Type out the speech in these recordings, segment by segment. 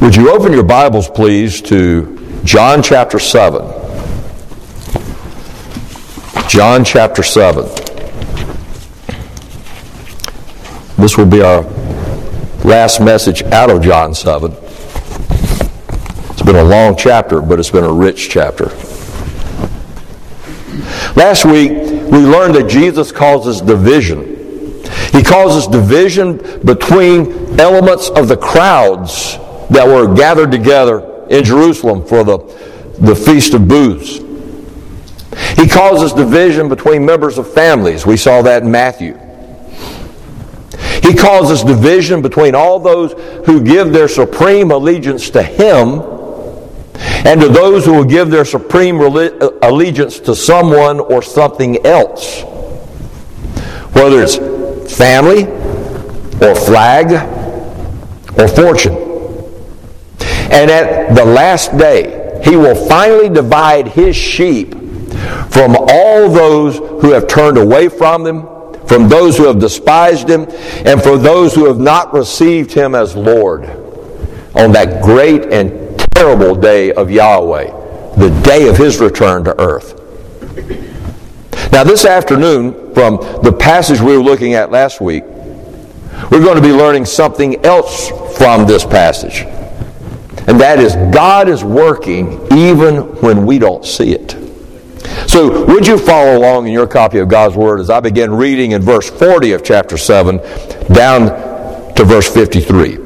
Would you open your Bibles, please, to John chapter 7? John chapter 7. This will be our last message out of John 7. It's been a long chapter, but it's been a rich chapter. Last week, we learned that Jesus causes division. He causes division between elements of the crowds that were gathered together in Jerusalem for the, the Feast of Booths. He causes division between members of families. We saw that in Matthew. He causes division between all those who give their supreme allegiance to Him and to those who will give their supreme uh, allegiance to someone or something else. Whether it's family or flag or fortune. And at the last day, he will finally divide his sheep from all those who have turned away from him, from those who have despised him, and for those who have not received him as Lord on that great and terrible day of Yahweh, the day of his return to earth. Now, this afternoon, from the passage we were looking at last week, we're going to be learning something else from this passage. And that is, God is working even when we don't see it. So, would you follow along in your copy of God's Word as I begin reading in verse 40 of chapter 7 down to verse 53?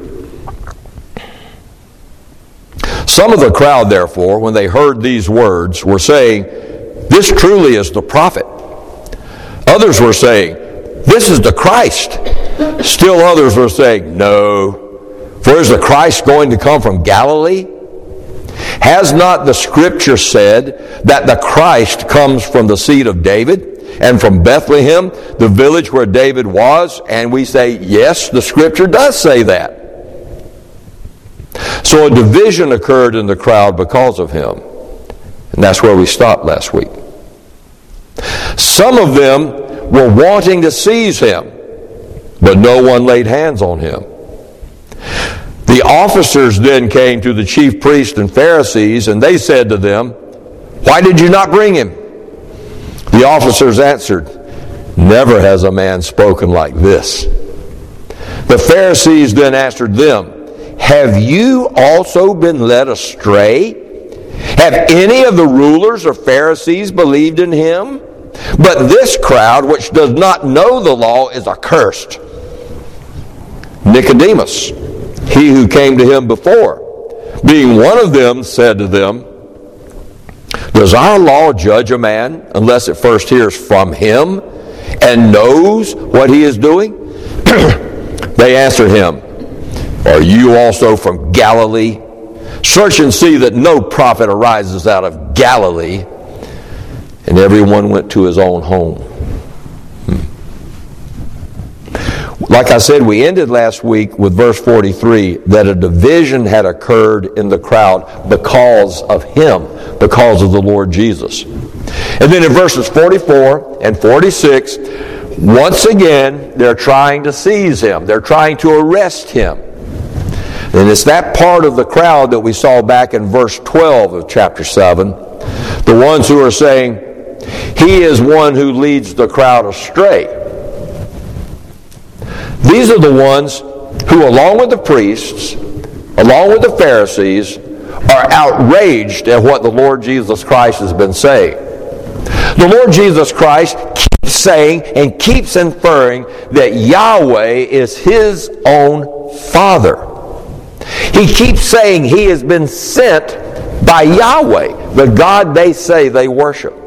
Some of the crowd, therefore, when they heard these words, were saying, This truly is the prophet. Others were saying, This is the Christ. Still others were saying, No, for is the Christ going to come from Galilee? Has not the scripture said that the Christ comes from the seed of David and from Bethlehem, the village where David was? And we say, yes, the scripture does say that. So a division occurred in the crowd because of him. And that's where we stopped last week. Some of them were wanting to seize him, but no one laid hands on him. The officers then came to the chief priests and Pharisees, and they said to them, Why did you not bring him? The officers answered, Never has a man spoken like this. The Pharisees then answered them, Have you also been led astray? Have any of the rulers or Pharisees believed in him? But this crowd, which does not know the law, is accursed. Nicodemus, he who came to him before. Being one of them, said to them, Does our law judge a man unless it first hears from him and knows what he is doing? they answered him, Are you also from Galilee? Search and see that no prophet arises out of Galilee. And everyone went to his own home. Like I said, we ended last week with verse 43 that a division had occurred in the crowd because of him, because of the Lord Jesus. And then in verses 44 and 46, once again, they're trying to seize him, they're trying to arrest him. And it's that part of the crowd that we saw back in verse 12 of chapter 7. The ones who are saying, He is one who leads the crowd astray. These are the ones who, along with the priests, along with the Pharisees, are outraged at what the Lord Jesus Christ has been saying. The Lord Jesus Christ keeps saying and keeps inferring that Yahweh is his own Father. He keeps saying he has been sent by Yahweh, the God they say they worship.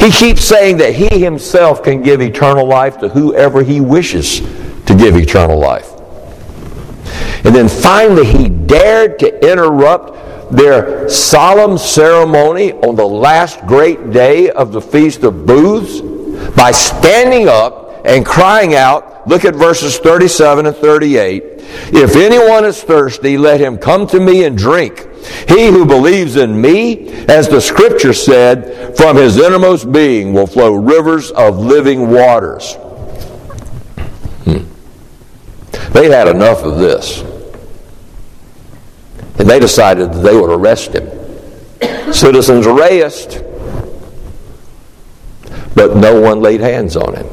He keeps saying that he himself can give eternal life to whoever he wishes to give eternal life. And then finally, he dared to interrupt their solemn ceremony on the last great day of the Feast of Booths by standing up and crying out. Look at verses 37 and 38. If anyone is thirsty, let him come to me and drink. He who believes in me, as the scripture said, from his innermost being will flow rivers of living waters. Hmm. They had enough of this. And they decided that they would arrest him. Citizens arrest, but no one laid hands on him.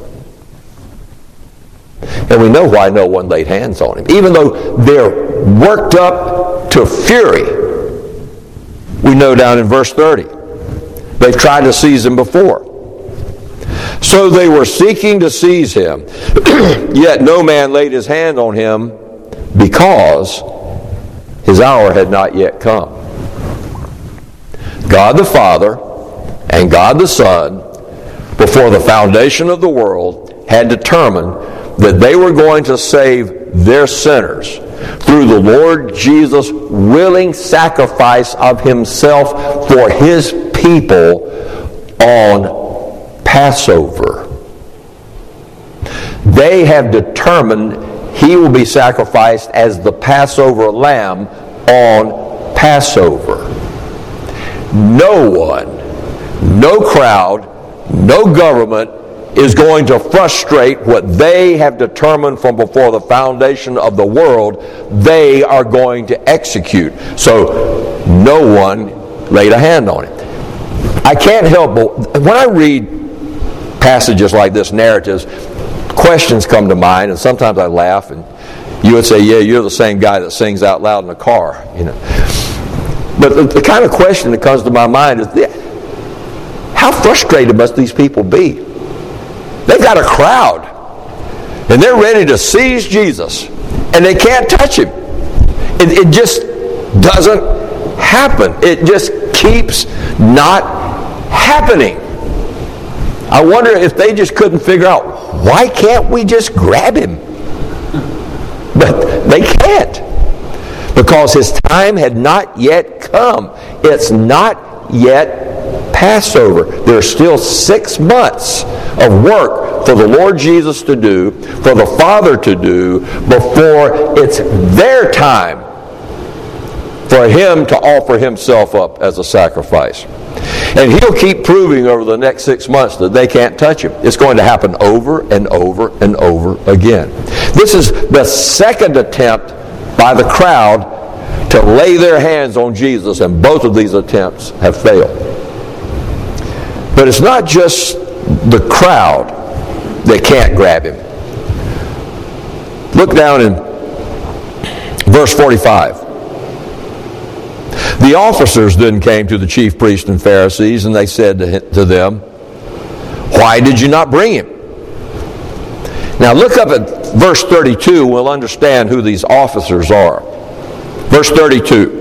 And we know why no one laid hands on him. Even though they're worked up to fury, we know down in verse 30. They've tried to seize him before. So they were seeking to seize him, yet no man laid his hand on him because his hour had not yet come. God the Father and God the Son, before the foundation of the world, had determined that they were going to save their sinners through the Lord Jesus' willing sacrifice of himself for his people on Passover. They have determined he will be sacrificed as the Passover lamb on Passover. No one, no crowd, no government is going to frustrate what they have determined from before the foundation of the world they are going to execute. So no one laid a hand on it. I can't help but when I read passages like this, narratives, questions come to mind, and sometimes I laugh, and you would say, "Yeah, you're the same guy that sings out loud in the car," you know. But the, the kind of question that comes to my mind is, how frustrated must these people be? They've got a crowd, and they're ready to seize Jesus, and they can't touch him. It, it just doesn't happen. It just keeps not happening. I wonder if they just couldn't figure out why can't we just grab him? But they can't because his time had not yet come. It's not yet Passover. There's still six months of work for the Lord Jesus to do, for the Father to do, before it's their time for him to offer himself up as a sacrifice. And he'll keep proving over the next six months that they can't touch him. It's going to happen over and over and over again. This is the second attempt by the crowd to lay their hands on Jesus, and both of these attempts have failed. But it's not just the crowd that can't grab him. Look down in verse 45. The officers then came to the chief priests and Pharisees, and they said to them, Why did you not bring him? Now look up at verse 32, we'll understand who these officers are. Verse 32.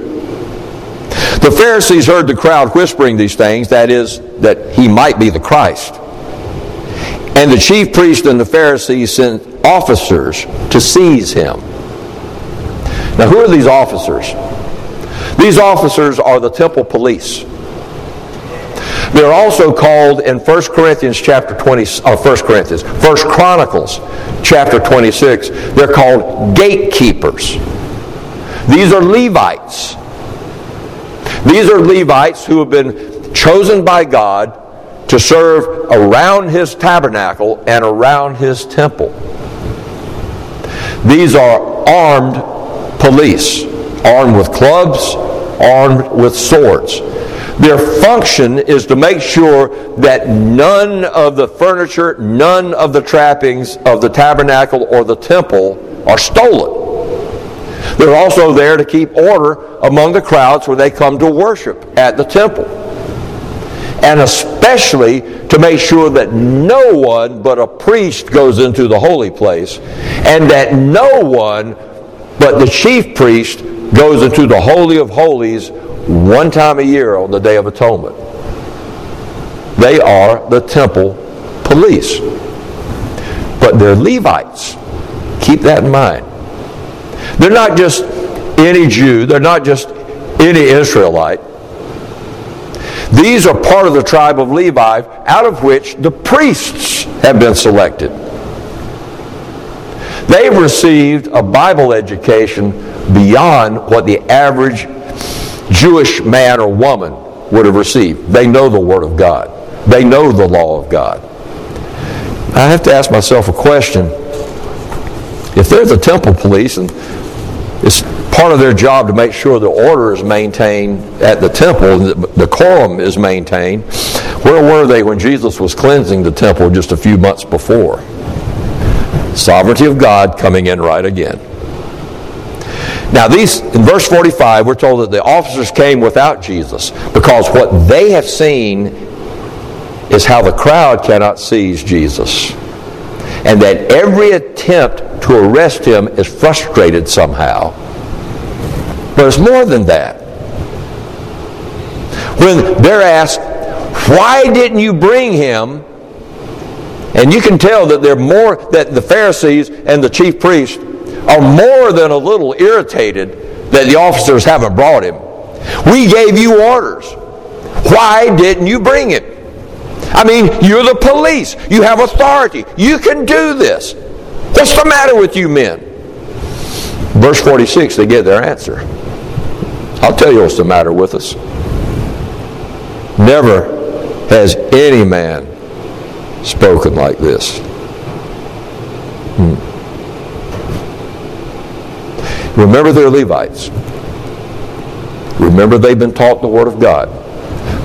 The Pharisees heard the crowd whispering these things, that is, that he might be the Christ. And the chief priest and the Pharisees sent officers to seize him. Now, who are these officers? These officers are the temple police. They're also called in 1 Corinthians chapter 20, uh, or 1 Corinthians, 1 Chronicles chapter 26, they're called gatekeepers. These are Levites. These are Levites who have been chosen by God to serve around his tabernacle and around his temple. These are armed police, armed with clubs, armed with swords. Their function is to make sure that none of the furniture, none of the trappings of the tabernacle or the temple are stolen. They're also there to keep order among the crowds when they come to worship at the temple. And especially to make sure that no one but a priest goes into the holy place, and that no one but the chief priest goes into the Holy of Holies one time a year on the Day of Atonement. They are the temple police. But they're Levites. Keep that in mind. They're not just any Jew, they're not just any Israelite. These are part of the tribe of Levi, out of which the priests have been selected. They've received a Bible education beyond what the average Jewish man or woman would have received. They know the Word of God, they know the law of God. I have to ask myself a question. If they're the temple police and it's part of their job to make sure the order is maintained at the temple, the decorum is maintained. Where were they when Jesus was cleansing the temple just a few months before? Sovereignty of God coming in right again. Now, these in verse 45, we're told that the officers came without Jesus because what they have seen is how the crowd cannot seize Jesus. And that every attempt to arrest him is frustrated somehow. But it's more than that. When they're asked, why didn't you bring him? And you can tell that they're more that the Pharisees and the chief priests are more than a little irritated that the officers haven't brought him. We gave you orders. Why didn't you bring him? I mean, you're the police. You have authority. You can do this. What's the matter with you men? Verse 46, they get their answer. I'll tell you what's the matter with us. Never has any man spoken like this. Hmm. Remember they're Levites. Remember they've been taught the Word of God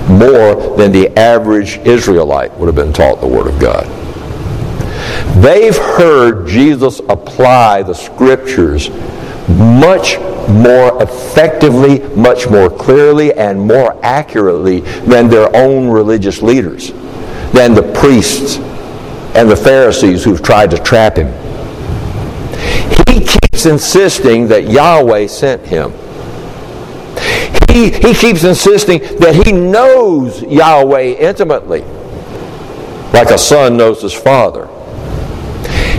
more than the average Israelite would have been taught the Word of God. They've heard Jesus apply the Scriptures much more effectively, much more clearly, and more accurately than their own religious leaders, than the priests and the Pharisees who've tried to trap him. He keeps insisting that Yahweh sent him. He, he keeps insisting that he knows Yahweh intimately, like a son knows his father.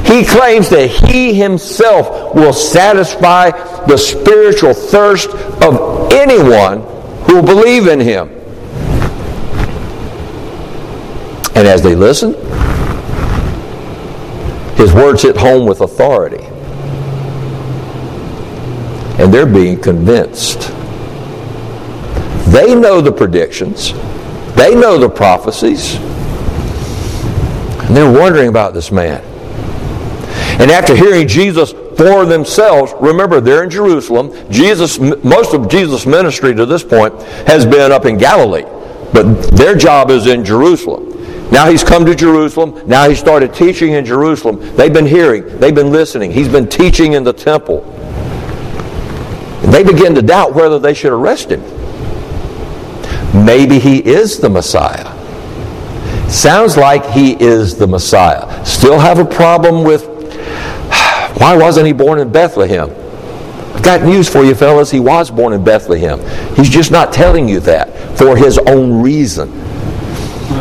He claims that he himself will satisfy the spiritual thirst of anyone who will believe in him. And as they listen, his words hit home with authority. And they're being convinced. They know the predictions, they know the prophecies, and they're wondering about this man. And after hearing Jesus for themselves, remember they're in Jerusalem. Jesus, most of Jesus' ministry to this point has been up in Galilee, but their job is in Jerusalem. Now he's come to Jerusalem. Now he started teaching in Jerusalem. They've been hearing, they've been listening. He's been teaching in the temple. They begin to doubt whether they should arrest him. Maybe he is the Messiah. Sounds like he is the Messiah. Still have a problem with why wasn't he born in Bethlehem? I've got news for you, fellas. He was born in Bethlehem. He's just not telling you that for his own reason.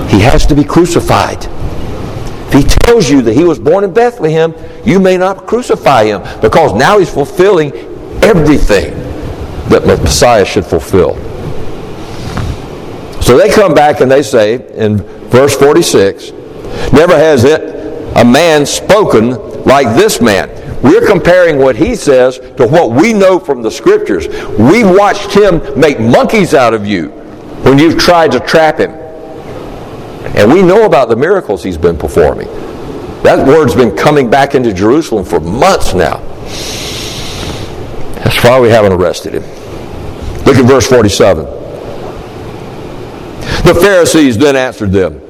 He has to be crucified. If he tells you that he was born in Bethlehem, you may not crucify him because now he's fulfilling everything that the Messiah should fulfill. So they come back and they say in verse 46 Never has it a man spoken like this man. We're comparing what he says to what we know from the scriptures. We've watched him make monkeys out of you when you've tried to trap him. And we know about the miracles he's been performing. That word's been coming back into Jerusalem for months now. That's why we haven't arrested him. Look at verse 47. The Pharisees then answered them,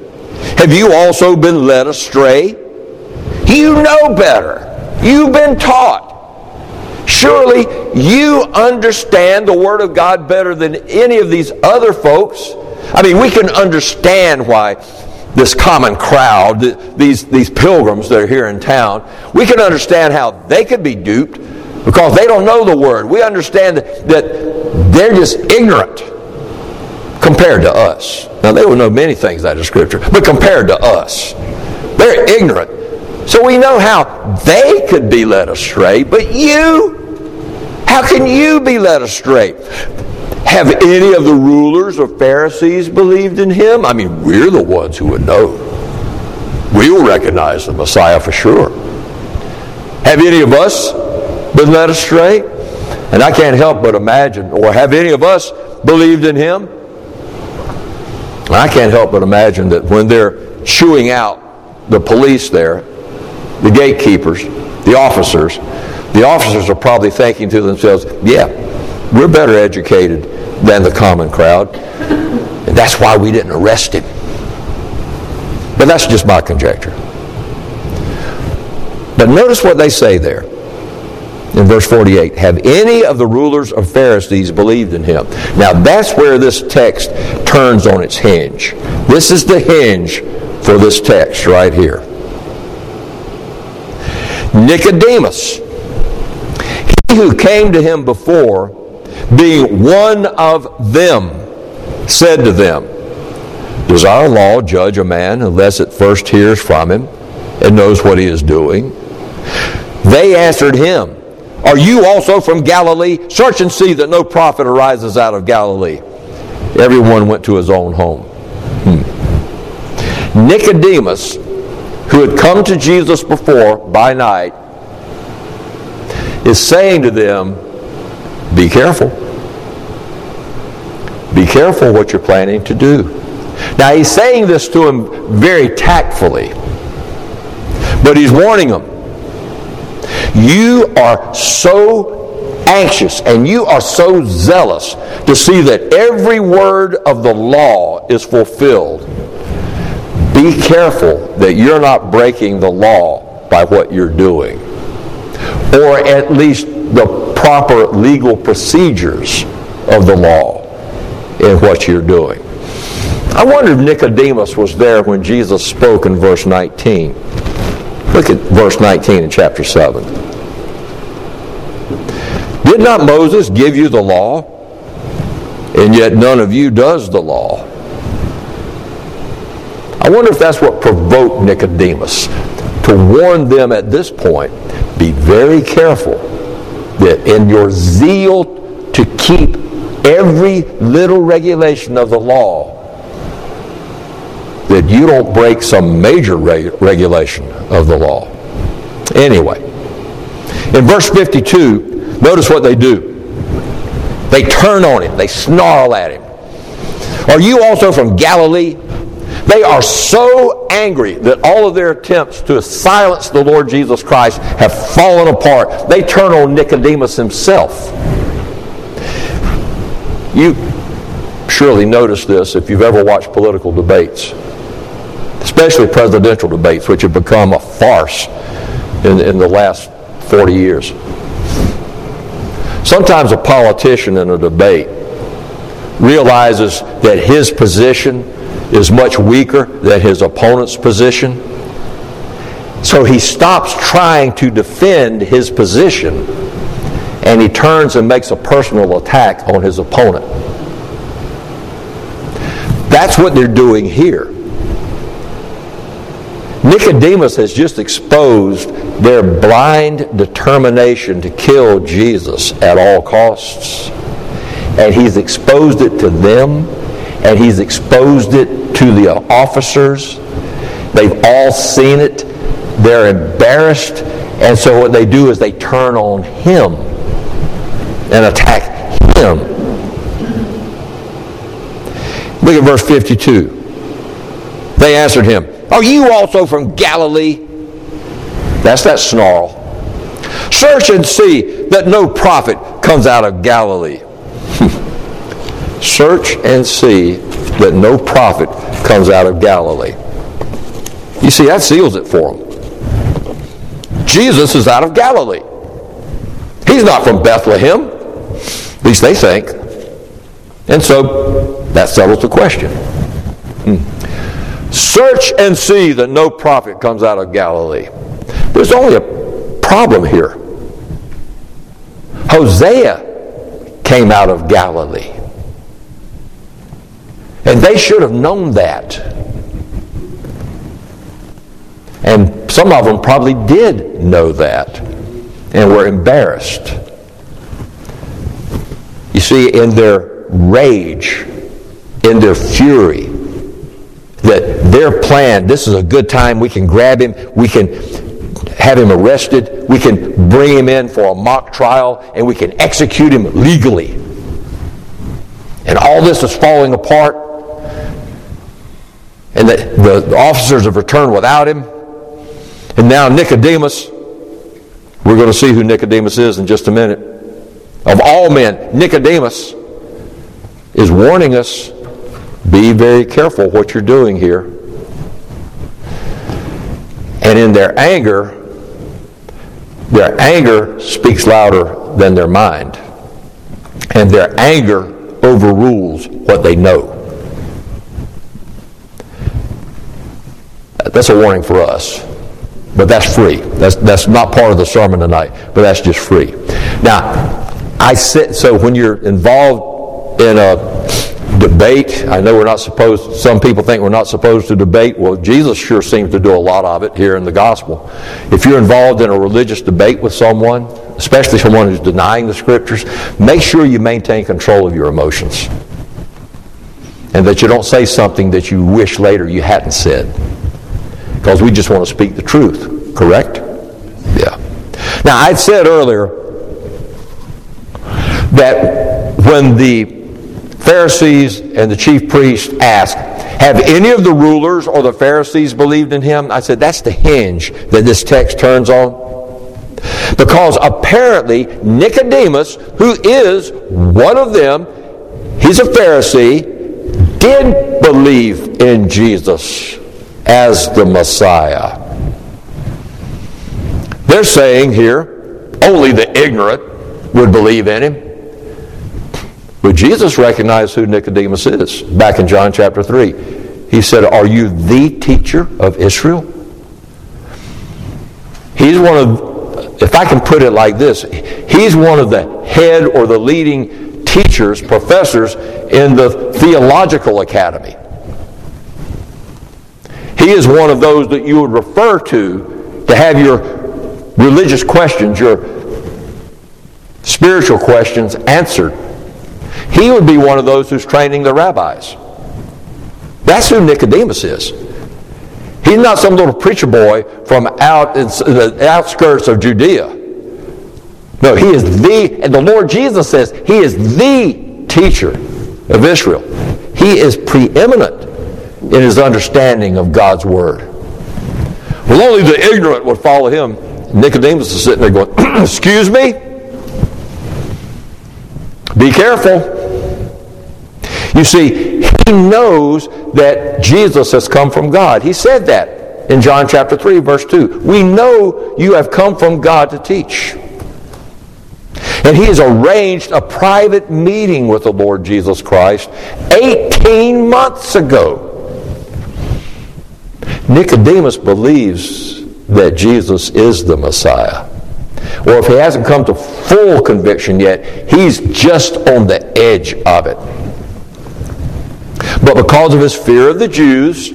Have you also been led astray? You know better. You've been taught. Surely you understand the Word of God better than any of these other folks. I mean, we can understand why this common crowd, these, these pilgrims that are here in town, we can understand how they could be duped because they don't know the Word. We understand that they're just ignorant compared to us. Now, they would know many things out of Scripture, but compared to us, they're ignorant. So we know how they could be led astray, but you, how can you be led astray? Have any of the rulers or Pharisees believed in him? I mean, we're the ones who would know. We will recognize the Messiah for sure. Have any of us been led astray? And I can't help but imagine, or have any of us believed in him? I can't help but imagine that when they're chewing out the police there, the gatekeepers, the officers, The officers are probably thinking to themselves, yeah, we're better educated than the common crowd. And that's why we didn't arrest him. But that's just my conjecture. But notice what they say there in verse 48 Have any of the rulers of Pharisees believed in him? Now that's where this text turns on its hinge. This is the hinge for this text right here. Nicodemus, he who came to him before, being one of them, said to them, Does our law judge a man unless it first hears from him and knows what he is doing? They answered him, Are you also from Galilee? Search and see that no prophet arises out of Galilee. Everyone went to his own home. Hmm. Nicodemus, who had come to Jesus before by night, is saying to them, Be careful. Be careful what you're planning to do. Now, he's saying this to him very tactfully, but he's warning them you are so anxious and you are so zealous to see that every word of the law is fulfilled. Be careful that you're not breaking the law by what you're doing, or at least the proper legal procedures of the law in what you're doing. I wonder if Nicodemus was there when Jesus spoke in verse 19. Look at verse 19 in chapter 7. Did not Moses give you the law? And yet none of you does the law. I wonder if that's what provoked Nicodemus to warn them at this point be very careful that in your zeal to keep every little regulation of the law, that you don't break some major regulation of the law. Anyway, in verse 52, Notice what they do. They turn on him, they snarl at him. Are you also from Galilee? They are so angry that all of their attempts to silence the Lord Jesus Christ have fallen apart. They turn on Nicodemus himself. You surely noticed this if you've ever watched political debates, especially presidential debates, which have become a farce in, in the last 40 years. Sometimes a politician in a debate realizes that his position is much weaker than his opponent's position. So he stops trying to defend his position and he turns and makes a personal attack on his opponent. That's what they're doing here. Nicodemus has just exposed their blind determination to kill Jesus at all costs. And he's exposed it to them, and he's exposed it to the officers. They've all seen it. They're embarrassed. And so what they do is they turn on him and attack him. Look at verse 52. They answered him, Are you also from Galilee? That's that snarl. Search and see that no prophet comes out of Galilee. Search and see that no prophet comes out of Galilee. You see, that seals it for them. Jesus is out of Galilee. He's not from Bethlehem. At least they think. And so that settles the question. Hmm. Search and see that no prophet comes out of Galilee. There's only a problem here. Hosea came out of Galilee. And they should have known that. And some of them probably did know that and were embarrassed. You see, in their rage, in their fury, that their plan, this is a good time, we can grab him, we can have him arrested, we can bring him in for a mock trial, and we can execute him legally. And all this is falling apart, and the, the, officers have returned without him. And now Nicodemus, We're going to see who Nicodemus is in just a minute. Of all men, Nicodemus is warning us be very careful what you're doing here. And in their anger, their anger speaks louder than their mind. And their anger overrules what they know. That's a warning for us. But that's free. That's, that's not part of the sermon tonight, but that's just free. Now, I said, so when you're involved in a debate, I know we're not supposed, some people think we're not supposed to debate. Well, Jesus sure seems to do a lot of it here in the gospel. If you're involved in a religious debate with someone, especially someone who's denying the scriptures, make sure you maintain control of your emotions. And that you don't say something that you wish later you hadn't said because we just want to speak the truth, correct? Yeah. Now, I'd said earlier that when the Pharisees and the chief priests asked, Have any of the rulers or the Pharisees believed in him? I said, That's the hinge that this text turns on. Because apparently Nicodemus, who is one of them, he's a Pharisee, did believe in Jesus as the Messiah. They're saying here, only the ignorant would believe in him. But Jesus recognized who Nicodemus is back in John chapter 3. He said, Are you the teacher of Israel? He's one of, if I can put it like this, he's one of the head or the leading teachers, professors in the theological academy. He is one of those that you would refer to to have your religious questions, your spiritual questions answered. He would be one of those who's training the rabbis. That's who Nicodemus is. He's not some little preacher boy from out the outskirts of Judea. No, he is the, and the Lord Jesus says he is the teacher of Israel. He is preeminent in his understanding of God's Word. Well, only the ignorant would follow him. Nicodemus is sitting there going, Excuse me? Be careful. You see, he knows that Jesus has come from God. He said that in John chapter 3, verse 2. We know you have come from God to teach. And he has arranged a private meeting with the Lord Jesus Christ 18 months ago. Nicodemus believes that Jesus is the Messiah. Or if he hasn't come to full conviction yet, he's just on the edge of it. But because of his fear of the Jews,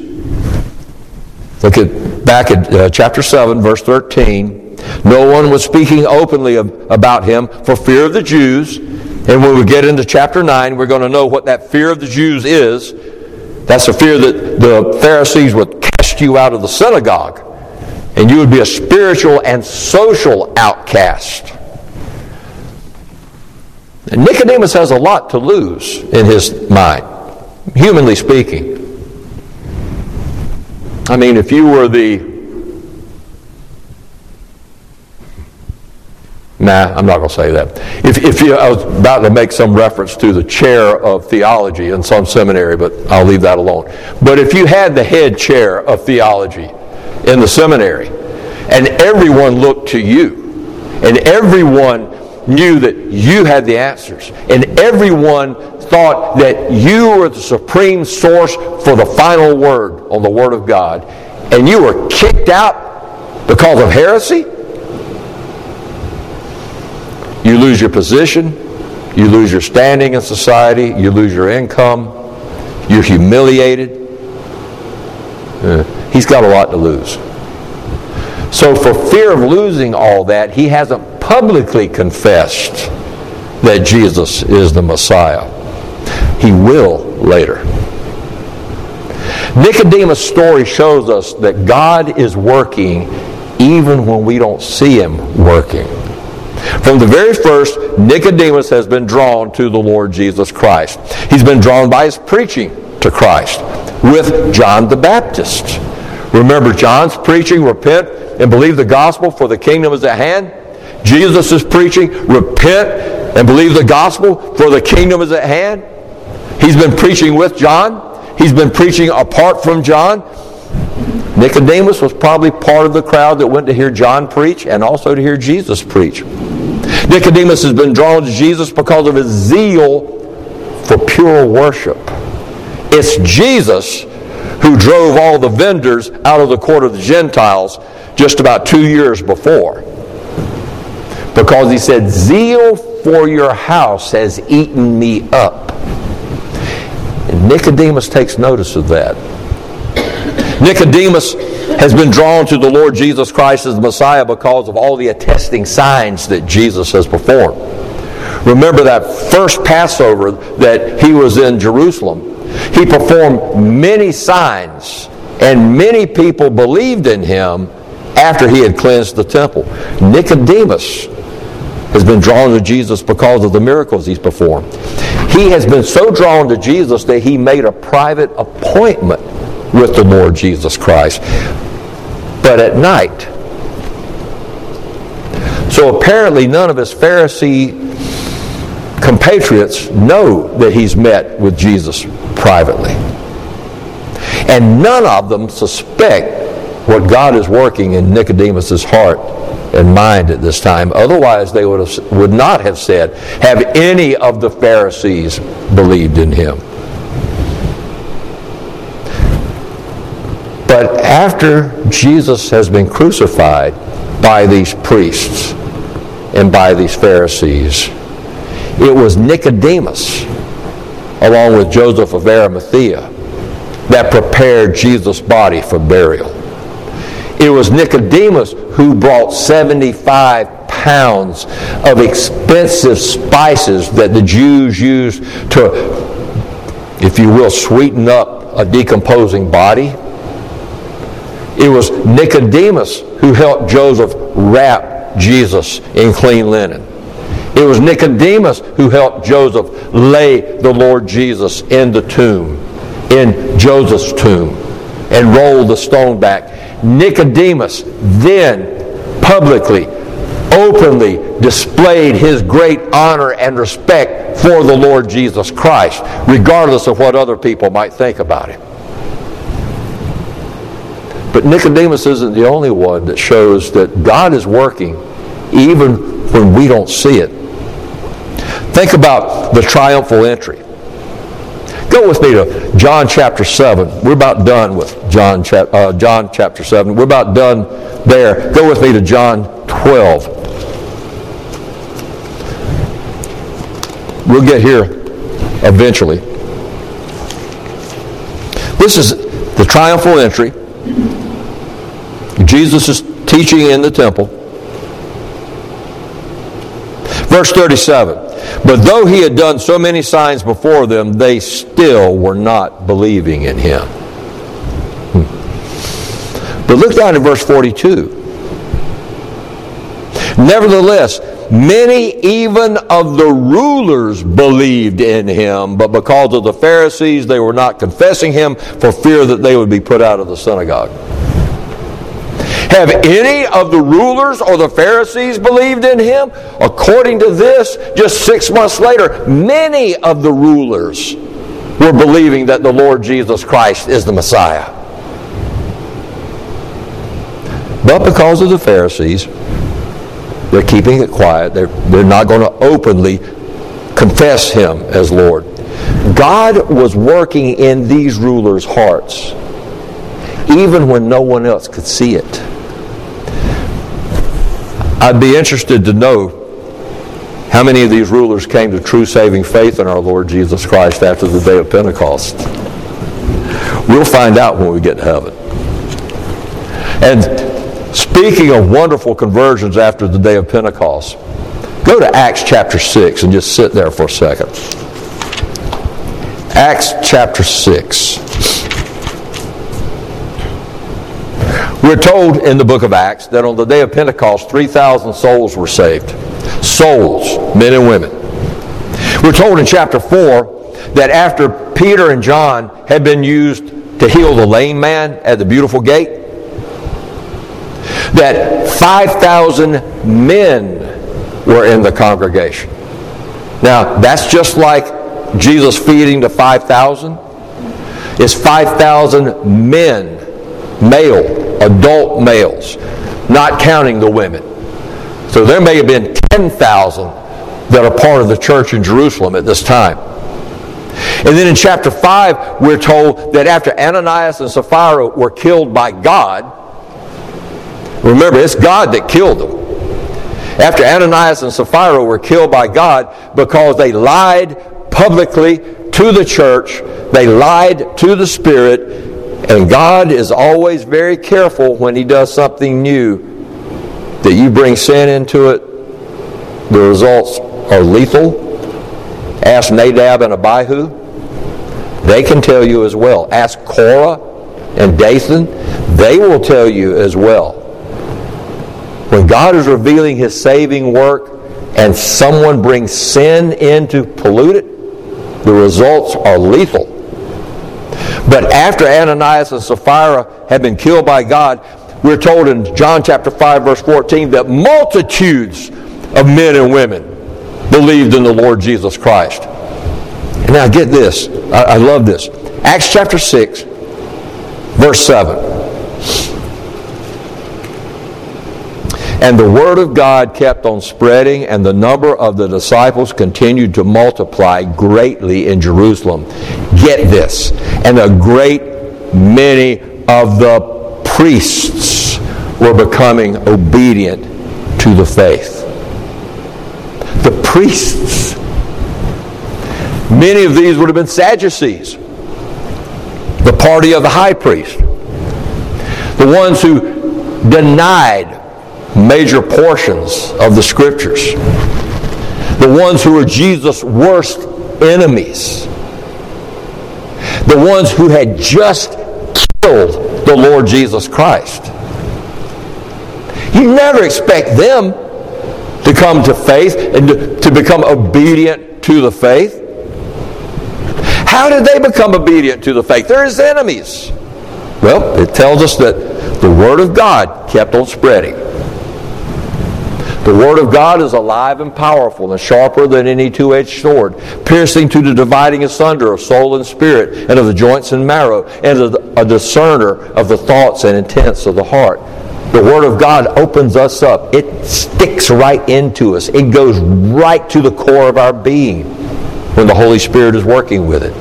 look at back at uh, chapter 7, verse 13. No one was speaking openly of, about him for fear of the Jews. And when we get into chapter 9, we're going to know what that fear of the Jews is. That's the fear that the Pharisees cast you out of the synagogue, and you would be a spiritual and social outcast. And Nicodemus has a lot to lose in his mind, humanly speaking. I mean, if you were the Nah, I'm not going to say that. If, if you, I was about to make some reference to the chair of theology in some seminary, but I'll leave that alone. But if you had the head chair of theology in the seminary, and everyone looked to you, and everyone knew that you had the answers, and everyone thought that you were the supreme source for the final word on the Word of God, and you were kicked out because of heresy, you lose your position, you lose your standing in society, you lose your income, you're humiliated. Uh, he's got a lot to lose. So, for fear of losing all that, he hasn't publicly confessed that Jesus is the Messiah. He will later. Nicodemus' story shows us that God is working even when we don't see him working. From the very first, Nicodemus has been drawn to the Lord Jesus Christ. He's been drawn by his preaching to Christ with John the Baptist. Remember John's preaching, repent and believe the gospel for the kingdom is at hand. Jesus is preaching, repent and believe the gospel, for the kingdom is at hand. He's been preaching with John. He's been preaching apart from John. Nicodemus was probably part of the crowd that went to hear John preach and also to hear Jesus preach. Nicodemus has been drawn to Jesus because of his zeal for pure worship. It's Jesus who drove all the vendors out of the court of the Gentiles just about two years before. Because he said, Zeal for your house has eaten me up. And Nicodemus takes notice of that. Nicodemus has been drawn to the Lord Jesus Christ as the Messiah because of all the attesting signs that Jesus has performed. Remember that first Passover that he was in Jerusalem. He performed many signs, and many people believed in him after he had cleansed the temple. Nicodemus has been drawn to Jesus because of the miracles he's performed. He has been so drawn to Jesus that he made a private appointment with the Lord Jesus Christ, but at night. So apparently, none of his Pharisee compatriots know that he's met with Jesus privately. And none of them suspect what God is working in Nicodemus's heart and mind at this time. Otherwise, they would, have, would not have said, Have any of the Pharisees believed in him? But after Jesus has been crucified by these priests and by these Pharisees, it was Nicodemus, along with Joseph of Arimathea, that prepared Jesus' body for burial. It was Nicodemus who brought 75 pounds of expensive spices that the Jews used to, if you will, sweeten up a decomposing body. It was Nicodemus who helped Joseph wrap Jesus in clean linen. It was Nicodemus who helped Joseph lay the Lord Jesus in the tomb, in Joseph's tomb, and roll the stone back. Nicodemus then publicly, openly displayed his great honor and respect for the Lord Jesus Christ, regardless of what other people might think about him. But Nicodemus isn't the only one that shows that God is working even when we don't see it. Think about the triumphal entry. Go with me to John chapter 7. We're about done with John, uh, John chapter 7. We're about done there. Go with me to John 12. We'll get here eventually. This is the triumphal entry. Jesus is teaching in the temple. Verse 37 but though he had done so many signs before them, they still were not believing in him. Hmm. But look down at verse 42. Nevertheless, many even of the rulers believed in him, but because of the Pharisees, they were not confessing him for fear that they would be put out of the synagogue. Have any of the rulers or the Pharisees believed in him? According to this, just six months later, many of the rulers were believing that the Lord Jesus Christ is the Messiah. But because of the Pharisees, they're keeping it quiet. They're, they're not going to openly confess him as Lord. God was working in these rulers' hearts even when no one else could see it. I'd be interested to know how many of these rulers came to true saving faith in our Lord Jesus Christ after the day of Pentecost. We'll find out when we get to heaven. And speaking of wonderful conversions after the day of Pentecost, go to Acts chapter 6 and just sit there for a second. Acts chapter 6. We're told in the book of Acts that on the day of Pentecost, 3,000 souls were saved. Souls, men and women. We're told in chapter 4 that after Peter and John had been used to heal the lame man at the beautiful gate, that 5,000 men were in the congregation. Now, that's just like Jesus feeding the 5,000. It's 5,000 men, male, adult males, not counting the women. So there may have been 10,000 that are part of the church in Jerusalem at this time. And then in chapter 5, we're told that after Ananias and Sapphira were killed by God, remember, it's God that killed them. After Ananias and Sapphira were killed by God because they lied publicly to the church, they lied to the Spirit, and God is always very careful when He does something new that you bring sin into it, the results are lethal. Ask Nadab and Abihu. They can tell you as well. Ask Korah and Dathan. They will tell you as well. When God is revealing his saving work and someone brings sin in to pollute it, the results are lethal. But after Ananias and Sapphira had been killed by God, we're told in John chapter 5, verse 14, that multitudes of men and women believed in the Lord Jesus Christ. Now, get this. I, I love this. Acts chapter 6, verse 7. And the word of God kept on spreading, and the number of the disciples continued to multiply greatly in Jerusalem. Get this. And a great many of the priests were becoming obedient to the faith. The priests. Many of these would have been Sadducees, the party of the high priest, the ones who denied major portions of the scriptures, the ones who were Jesus' worst enemies, the ones who had just killed the Lord Jesus Christ. You never expect them to come to faith and to, become obedient to the faith. How did they become obedient to the faith? They're his enemies. Well, it tells us that the Word of God kept on spreading. The Word of God is alive and powerful and sharper than any two edged sword, piercing to the dividing asunder of soul and spirit, and of the joints and marrow, and a discerner of the thoughts and intents of the heart. The Word of God opens us up, it sticks right into us, it goes right to the core of our being when the Holy Spirit is working with it.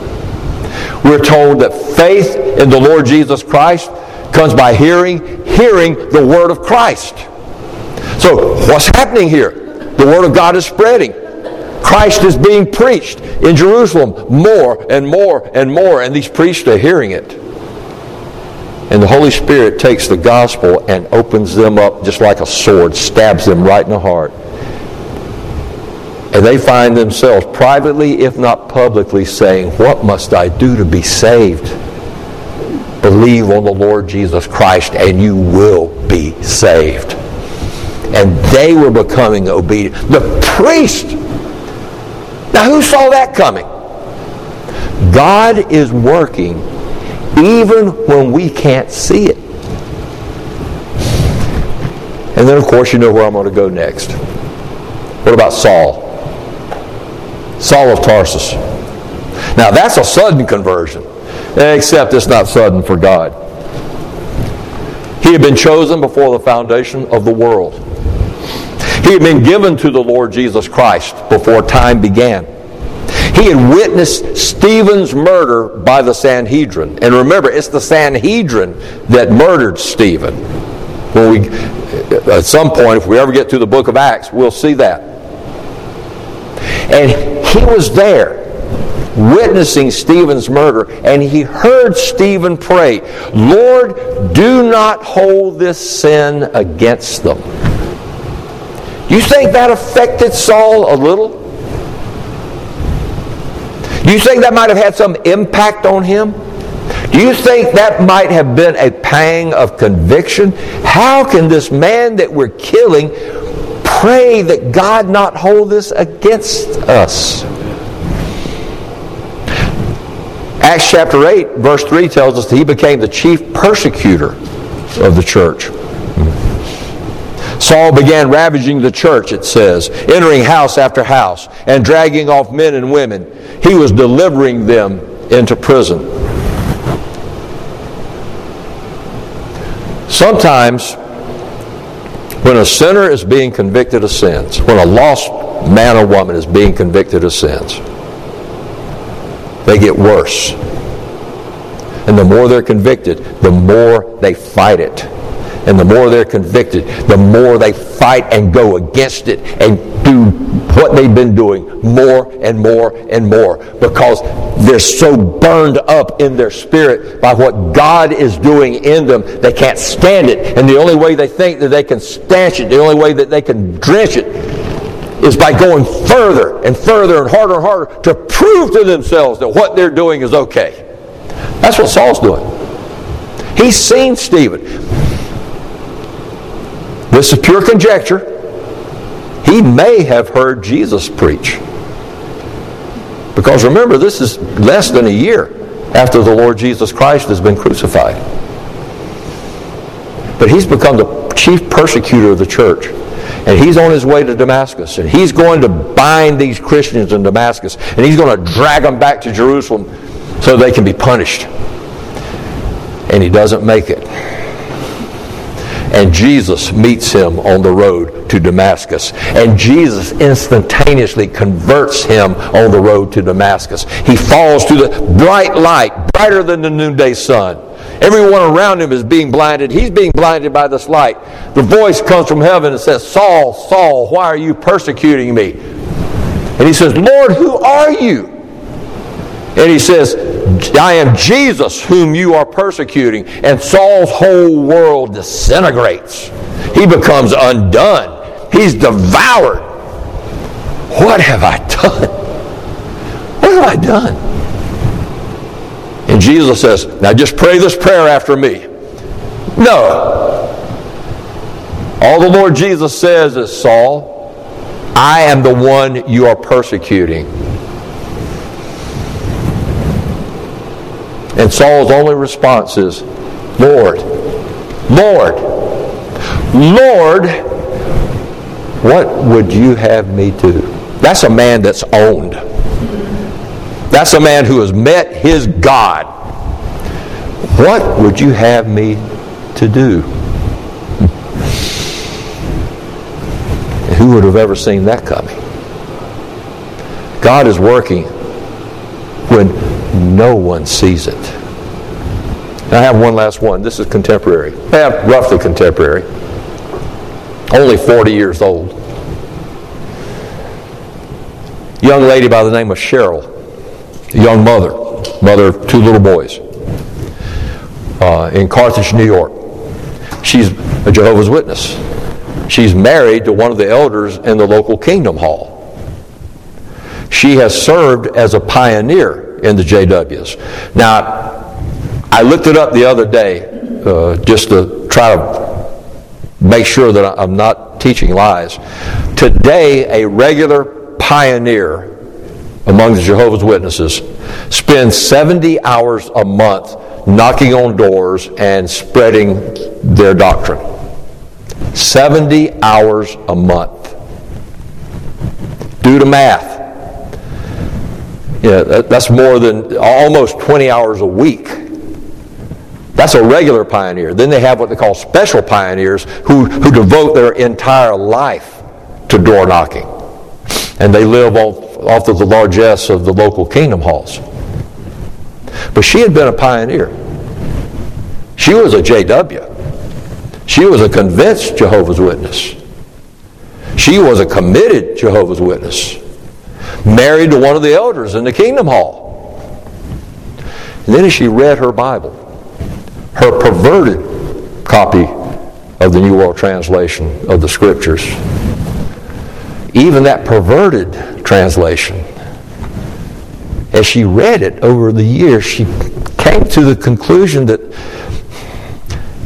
We're told that faith in the Lord Jesus Christ comes by hearing, hearing the Word of Christ. So, what's happening here? The Word of God is spreading. Christ is being preached in Jerusalem more and more and more, and these priests are hearing it. And the Holy Spirit takes the gospel and opens them up just like a sword, stabs them right in the heart. And they find themselves privately, if not publicly, saying, What must I do to be saved? Believe on the Lord Jesus Christ, and you will be saved and they were becoming obedient. The priest. Now, who saw that coming? God is working even when we can't see it. And then, of course, you know where I'm going to go next. What about Saul? Saul of Tarsus. Now, that's a sudden conversion, except it's not sudden for God. He had been chosen before the foundation of the world. He had been given to the Lord Jesus Christ before time began. He had witnessed Stephen's murder by the Sanhedrin. And remember, it's the Sanhedrin that murdered Stephen. When we, at some point, if we ever get to the book of Acts, we'll see that. And he was there witnessing Stephen's murder, and he heard Stephen pray, Lord, do not hold this sin against them. You think that affected Saul a little? Do you think that might have had some impact on him? Do you think that might have been a pang of conviction? How can this man that we're killing pray that God not hold this against us? Acts chapter 8, verse 3 tells us that he became the chief persecutor of the church. Saul began ravaging the church, it says, entering house after house and dragging off men and women. He was delivering them into prison. Sometimes, when a sinner is being convicted of sins, when a lost man or woman is being convicted of sins, they get worse. And the more they're convicted, the more they fight it. And the more they're convicted, the more they fight and go against it and do what they've been doing more and more and more because they're so burned up in their spirit by what God is doing in them, they can't stand it. And the only way they think that they can stanch it, the only way that they can drench it, is by going further and further and harder and harder to prove to themselves that what they're doing is okay. That's what Saul's doing. He's seen Stephen. This is pure conjecture. He may have heard Jesus preach. Because remember, this is less than a year after the Lord Jesus Christ has been crucified. But he's become the chief persecutor of the church. And he's on his way to Damascus. And he's going to bind these Christians in Damascus. And he's going to drag them back to Jerusalem so they can be punished. And he doesn't make it. And Jesus meets him on the road to Damascus. And Jesus instantaneously converts him on the road to Damascus. He falls to the bright light, brighter than the noonday sun. Everyone around him is being blinded. He's being blinded by this light. The voice comes from heaven and says, Saul, Saul, why are you persecuting me? And he says, Lord, who are you? And he says, I am Jesus whom you are persecuting. And Saul's whole world disintegrates. He becomes undone. He's devoured. What have I done? What have I done? And Jesus says, Now just pray this prayer after me. No. All the Lord Jesus says is, Saul, I am the one you are persecuting. And Saul's only response is, Lord, Lord, Lord, what would you have me do? That's a man that's owned. That's a man who has met his God. What would you have me to do? Who would have ever seen that coming? God is working when no one sees it. I have one last one. This is contemporary. Have roughly contemporary. Only 40 years old. Young lady by the name of Cheryl, young mother, mother of two little boys, uh, in Carthage, New York. She's a Jehovah's Witness. She's married to one of the elders in the local Kingdom Hall. She has served as a pioneer in the JWs. Now, I looked it up the other day uh, just to try to make sure that I'm not teaching lies. Today, a regular pioneer among the Jehovah's Witnesses spends 70 hours a month knocking on doors and spreading their doctrine. 70 hours a month. Do the math. Yeah, that, that's more than almost 20 hours a week. That's a regular pioneer. Then they have what they call special pioneers who, who devote their entire life to door knocking. And they live off, off of the largesse of the local kingdom halls. But she had been a pioneer. She was a JW. She was a convinced Jehovah's Witness. She was a committed Jehovah's Witness married to one of the elders in the Kingdom Hall. And then as she read her Bible, her perverted copy of the New World Translation of the Scriptures, even that perverted translation, as she read it over the years, she came to the conclusion that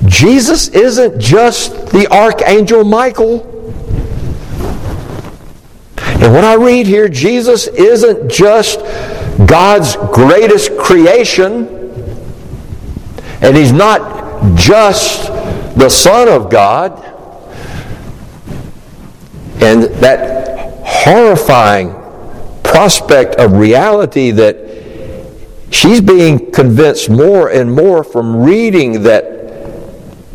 Jesus isn't just the Archangel Michael and when I read here, Jesus isn't just God's greatest creation, and He's not just the Son of God. And that horrifying prospect of reality that she's being convinced more and more from reading that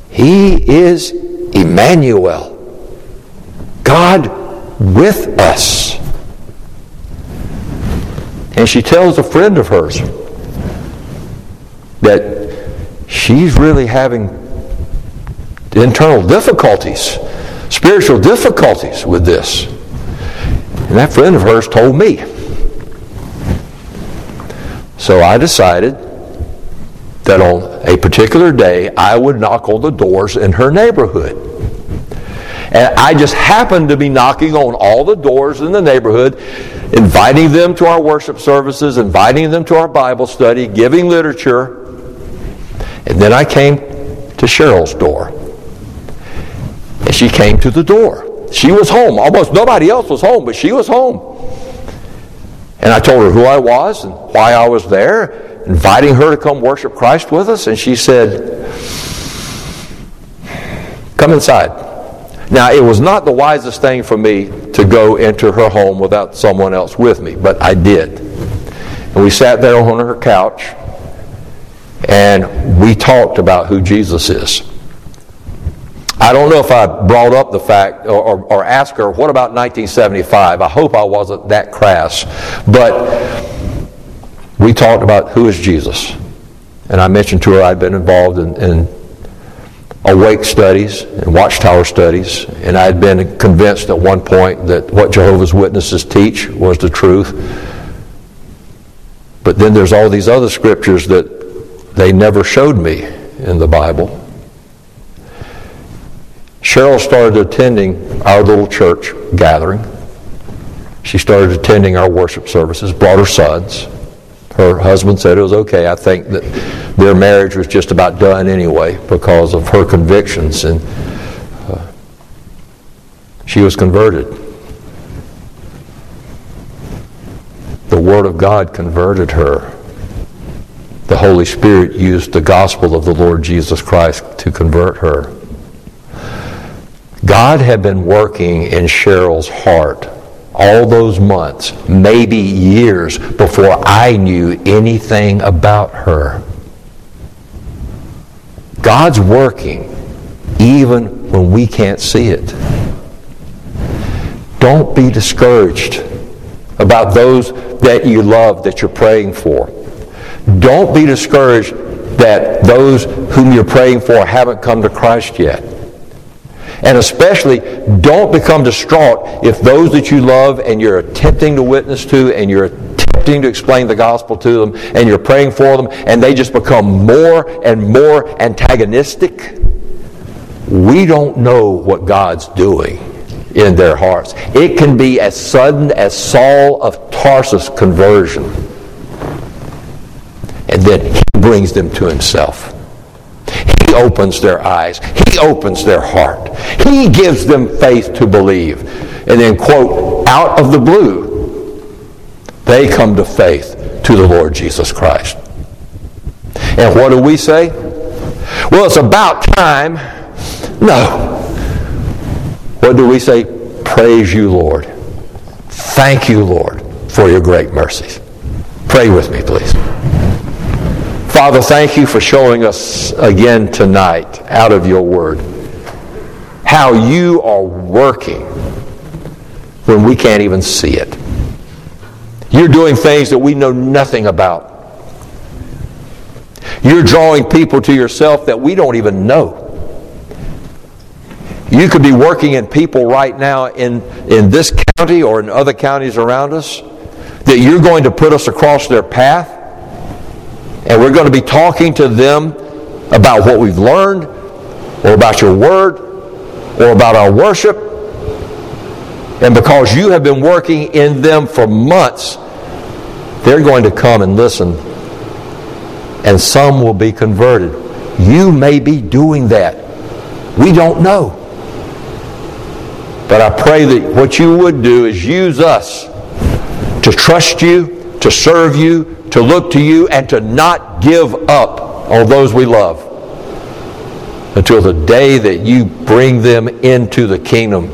he is Emmanuel, God with us. And she tells a friend of hers that she's really having internal difficulties, spiritual difficulties with this. And that friend of hers told me. So I decided that on a particular day I would knock on the doors in her neighborhood. And I just happened to be knocking on all the doors in the neighborhood, inviting them to our worship services, inviting them to our Bible study, giving literature. And then I came to Cheryl's door. And she came to the door. She was home. Almost nobody else was home, but she was home. And I told her who I was and why I was there, inviting her to come worship Christ with us. And she said, Come inside. Now, it was not the wisest thing for me to go into her home without someone else with me, but I did. And we sat there on her couch and we talked about who Jesus is. I don't know if I brought up the fact or, or, or asked her, what about 1975? I hope I wasn't that crass. But we talked about who is Jesus. And I mentioned to her I'd been involved in, in awake studies and watchtower studies, and I had been convinced at one point that what Jehovah's Witnesses teach was the truth. But then there's all these other scriptures that they never showed me in the Bible. Cheryl started attending our little church gathering. She started attending our worship services, brought her sons. Her husband said it was okay. I think that their marriage was just about done anyway because of her convictions, and uh, she was converted. The Word of God converted her. The Holy Spirit used the gospel of the Lord Jesus Christ to convert her. God had been working in Cheryl's heart all those months, maybe years, before I knew anything about her. God's working even when we can't see it. Don't be discouraged about those that you love that you're praying for. Don't be discouraged that those whom you're praying for haven't come to Christ yet. And especially, don't become distraught if those that you love and you're attempting to witness to and you're attempting to explain the gospel to them and you're praying for them and they just become more and more antagonistic. We don't know what God's doing in their hearts. It can be as sudden as Saul of Tarsus' conversion. And then he brings them to himself. He opens their eyes. He opens their heart. He gives them faith to believe. And then, quote, out of the blue, they come to faith to the Lord Jesus Christ. And what do we say? Well, it's about time. No. What do we say? Praise you, Lord. Thank you, Lord, for your great mercies. Pray with me, please. Father, thank you for showing us again tonight out of your word how you are working when we can't even see it. You're doing things that we know nothing about. You're drawing people to yourself that we don't even know. You could be working in people right now in, in this county or in other counties around us that you're going to put us across their path and we're going to be talking to them about what we've learned, or about your word, or about our worship. And because you have been working in them for months, they're going to come and listen. And some will be converted. You may be doing that. We don't know. But I pray that what you would do is use us to trust you, to serve you, to look to you and to not give up on those we love until the day that you bring them into the kingdom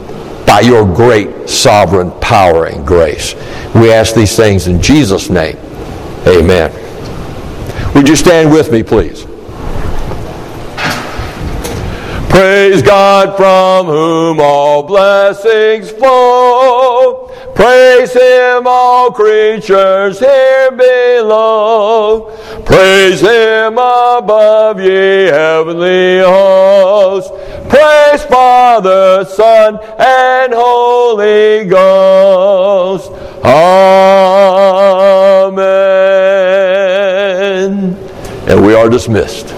by your great sovereign power and grace. We ask these things in Jesus' name. Amen. Would you stand with me, please? Praise God from whom all blessings flow. Praise Him, all creatures here below. Praise Him above, ye heavenly hosts. Praise Father, Son, and Holy Ghost. Amen. And we are dismissed.